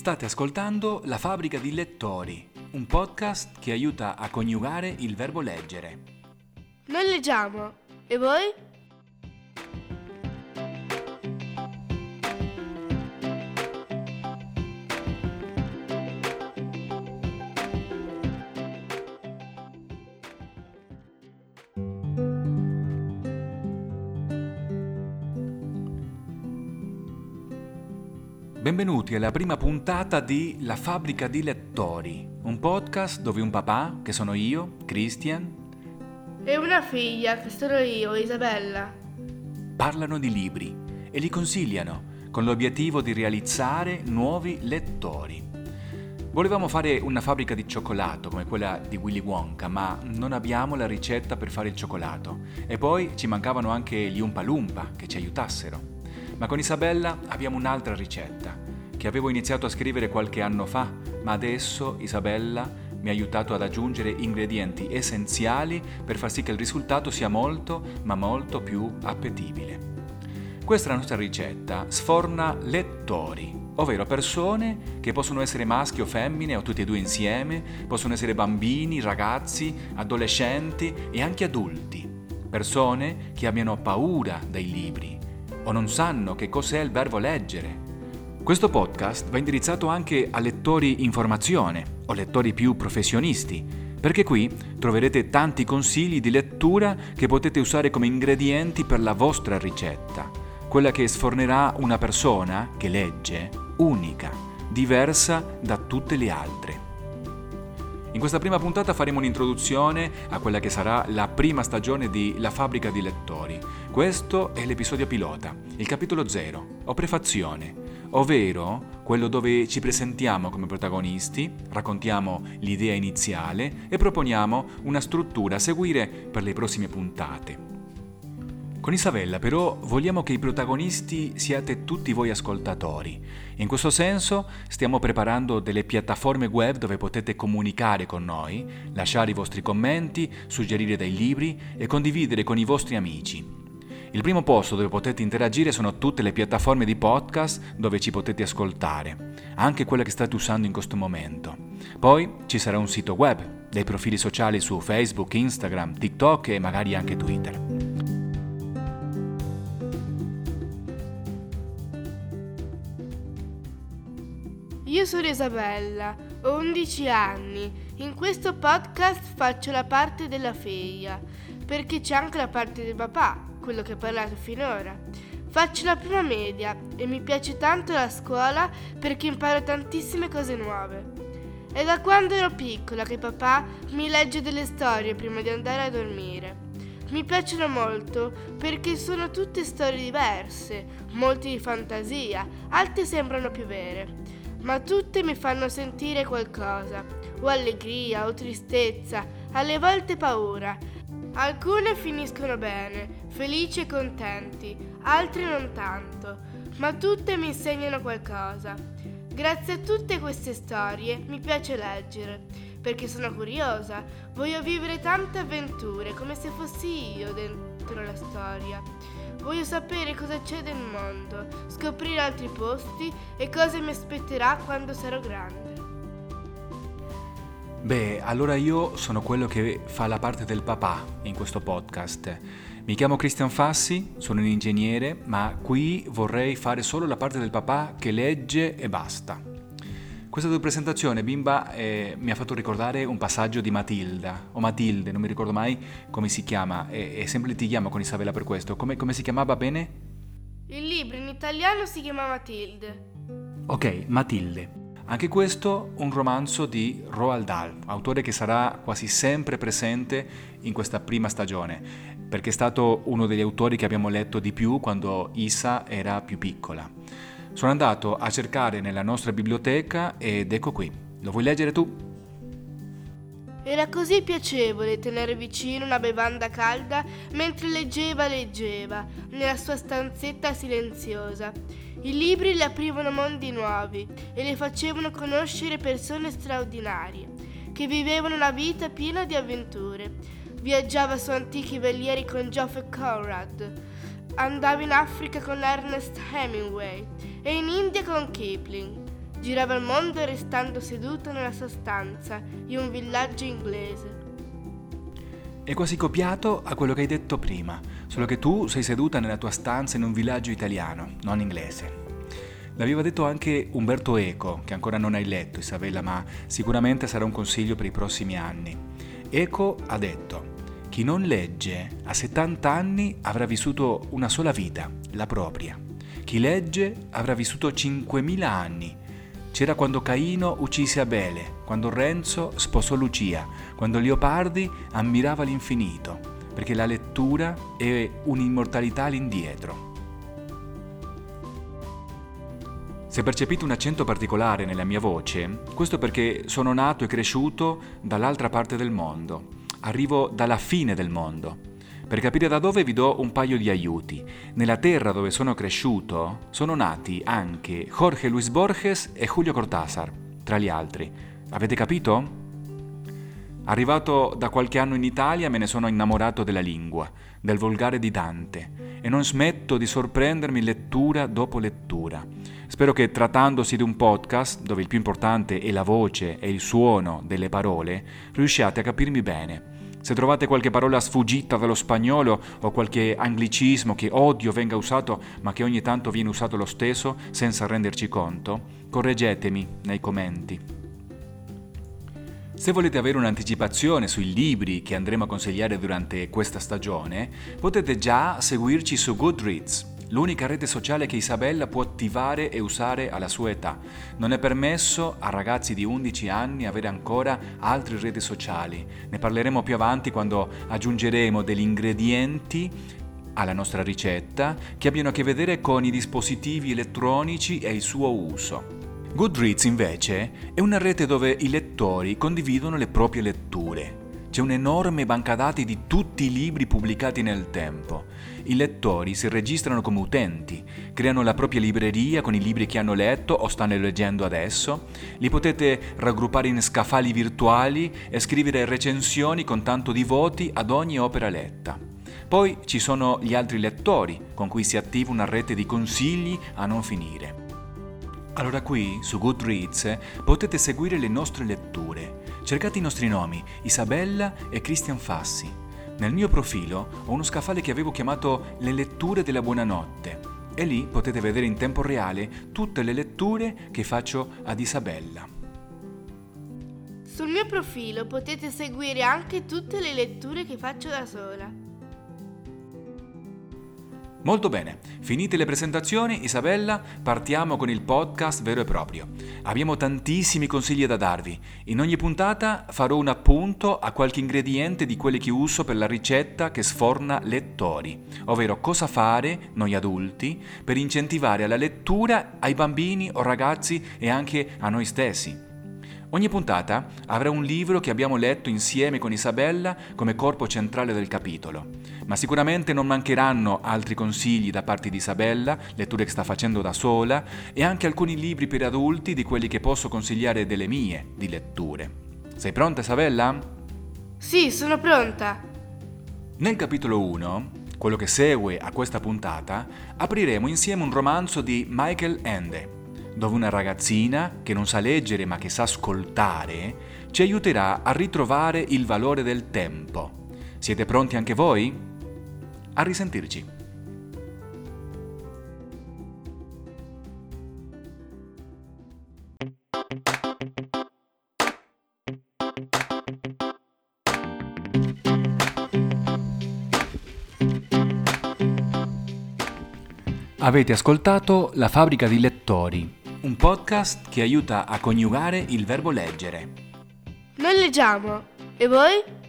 State ascoltando La fabbrica di lettori, un podcast che aiuta a coniugare il verbo leggere. Noi leggiamo. E voi? Benvenuti alla prima puntata di La fabbrica di lettori, un podcast dove un papà, che sono io, Christian, E una figlia, che sono io, Isabella. parlano di libri e li consigliano con l'obiettivo di realizzare nuovi lettori. Volevamo fare una fabbrica di cioccolato come quella di Willy Wonka, ma non abbiamo la ricetta per fare il cioccolato e poi ci mancavano anche gli Umpa Lumpa che ci aiutassero. Ma con Isabella abbiamo un'altra ricetta che avevo iniziato a scrivere qualche anno fa, ma adesso Isabella mi ha aiutato ad aggiungere ingredienti essenziali per far sì che il risultato sia molto, ma molto più appetibile. Questa nostra ricetta sforna lettori, ovvero persone che possono essere maschi o femmine o tutti e due insieme, possono essere bambini, ragazzi, adolescenti e anche adulti. Persone che abbiano paura dei libri o non sanno che cos'è il verbo leggere. Questo podcast va indirizzato anche a lettori in formazione o lettori più professionisti, perché qui troverete tanti consigli di lettura che potete usare come ingredienti per la vostra ricetta, quella che sfornerà una persona che legge unica, diversa da tutte le altre. In questa prima puntata faremo un'introduzione a quella che sarà la prima stagione di La fabbrica di lettori. Questo è l'episodio pilota, il capitolo 0, o prefazione, ovvero quello dove ci presentiamo come protagonisti, raccontiamo l'idea iniziale e proponiamo una struttura a seguire per le prossime puntate. Con Isabella però vogliamo che i protagonisti siate tutti voi ascoltatori. In questo senso stiamo preparando delle piattaforme web dove potete comunicare con noi, lasciare i vostri commenti, suggerire dei libri e condividere con i vostri amici. Il primo posto dove potete interagire sono tutte le piattaforme di podcast dove ci potete ascoltare, anche quella che state usando in questo momento. Poi ci sarà un sito web, dei profili sociali su Facebook, Instagram, TikTok e magari anche Twitter. Io sono Isabella, ho 11 anni. In questo podcast faccio la parte della figlia, perché c'è anche la parte del papà, quello che ho parlato finora. Faccio la prima media e mi piace tanto la scuola perché imparo tantissime cose nuove. È da quando ero piccola che papà mi legge delle storie prima di andare a dormire. Mi piacciono molto perché sono tutte storie diverse, molte di fantasia, altre sembrano più vere ma tutte mi fanno sentire qualcosa, o allegria, o tristezza, alle volte paura. Alcune finiscono bene, felici e contenti, altre non tanto, ma tutte mi insegnano qualcosa. Grazie a tutte queste storie mi piace leggere, perché sono curiosa, voglio vivere tante avventure come se fossi io dentro la storia. Voglio sapere cosa c'è nel mondo, scoprire altri posti e cosa mi aspetterà quando sarò grande. Beh, allora io sono quello che fa la parte del papà in questo podcast. Mi chiamo Cristian Fassi, sono un ingegnere, ma qui vorrei fare solo la parte del papà che legge e basta. Questa tua presentazione, bimba, eh, mi ha fatto ricordare un passaggio di Matilda, o Matilde, non mi ricordo mai come si chiama, e, e sempre litighiamo con Isabella per questo. Come, come si chiamava bene? Il libro in italiano si chiama Matilde. Ok, Matilde. Anche questo un romanzo di Roald Dahl, autore che sarà quasi sempre presente in questa prima stagione, perché è stato uno degli autori che abbiamo letto di più quando Isa era più piccola. Sono andato a cercare nella nostra biblioteca ed ecco qui. Lo vuoi leggere tu? Era così piacevole tenere vicino una bevanda calda mentre leggeva leggeva nella sua stanzetta silenziosa. I libri le aprivano mondi nuovi e le facevano conoscere persone straordinarie che vivevano una vita piena di avventure. Viaggiava su antichi velieri con Geoffrey Conrad, andava in Africa con Ernest Hemingway e in India con Kipling. Girava il mondo restando seduto nella sua stanza in un villaggio inglese. È quasi copiato a quello che hai detto prima, solo che tu sei seduta nella tua stanza in un villaggio italiano, non inglese. L'aveva detto anche Umberto Eco, che ancora non hai letto Isabella, ma sicuramente sarà un consiglio per i prossimi anni. Eco ha detto, chi non legge a 70 anni avrà vissuto una sola vita, la propria. Chi legge avrà vissuto 5.000 anni. C'era quando Caino uccise Abele, quando Renzo sposò Lucia, quando Leopardi ammirava l'infinito, perché la lettura è un'immortalità all'indietro. Se percepite un accento particolare nella mia voce, questo perché sono nato e cresciuto dall'altra parte del mondo. Arrivo dalla fine del mondo. Per capire da dove vi do un paio di aiuti. Nella terra dove sono cresciuto sono nati anche Jorge Luis Borges e Julio Cortázar, tra gli altri. Avete capito? Arrivato da qualche anno in Italia me ne sono innamorato della lingua, del volgare di Dante, e non smetto di sorprendermi lettura dopo lettura. Spero che trattandosi di un podcast, dove il più importante è la voce e il suono delle parole, riusciate a capirmi bene. Se trovate qualche parola sfuggita dallo spagnolo o qualche anglicismo che odio venga usato ma che ogni tanto viene usato lo stesso senza renderci conto, correggetemi nei commenti. Se volete avere un'anticipazione sui libri che andremo a consigliare durante questa stagione, potete già seguirci su Goodreads l'unica rete sociale che Isabella può attivare e usare alla sua età. Non è permesso a ragazzi di 11 anni avere ancora altre reti sociali. Ne parleremo più avanti quando aggiungeremo degli ingredienti alla nostra ricetta che abbiano a che vedere con i dispositivi elettronici e il suo uso. Goodreads invece è una rete dove i lettori condividono le proprie letture. C'è un'enorme banca dati di tutti i libri pubblicati nel tempo i lettori si registrano come utenti, creano la propria libreria con i libri che hanno letto o stanno leggendo adesso, li potete raggruppare in scaffali virtuali e scrivere recensioni con tanto di voti ad ogni opera letta. Poi ci sono gli altri lettori, con cui si attiva una rete di consigli a non finire. Allora qui, su Goodreads, potete seguire le nostre letture. Cercate i nostri nomi, Isabella e Christian Fassi. Nel mio profilo ho uno scaffale che avevo chiamato Le letture della buonanotte e lì potete vedere in tempo reale tutte le letture che faccio ad Isabella. Sul mio profilo potete seguire anche tutte le letture che faccio da sola. Molto bene, finite le presentazioni, Isabella, partiamo con il podcast vero e proprio. Abbiamo tantissimi consigli da darvi. In ogni puntata farò un appunto a qualche ingrediente di quelli che uso per la ricetta che sforna lettori, ovvero cosa fare, noi adulti, per incentivare la lettura ai bambini o ragazzi e anche a noi stessi. Ogni puntata avrà un libro che abbiamo letto insieme con Isabella come corpo centrale del capitolo, ma sicuramente non mancheranno altri consigli da parte di Isabella, letture che sta facendo da sola, e anche alcuni libri per adulti di quelli che posso consigliare delle mie di letture. Sei pronta Isabella? Sì, sono pronta. Nel capitolo 1, quello che segue a questa puntata, apriremo insieme un romanzo di Michael Ende dove una ragazzina che non sa leggere ma che sa ascoltare ci aiuterà a ritrovare il valore del tempo. Siete pronti anche voi? A risentirci. Avete ascoltato La fabbrica di lettori un podcast che aiuta a coniugare il verbo leggere. Noi leggiamo, e voi?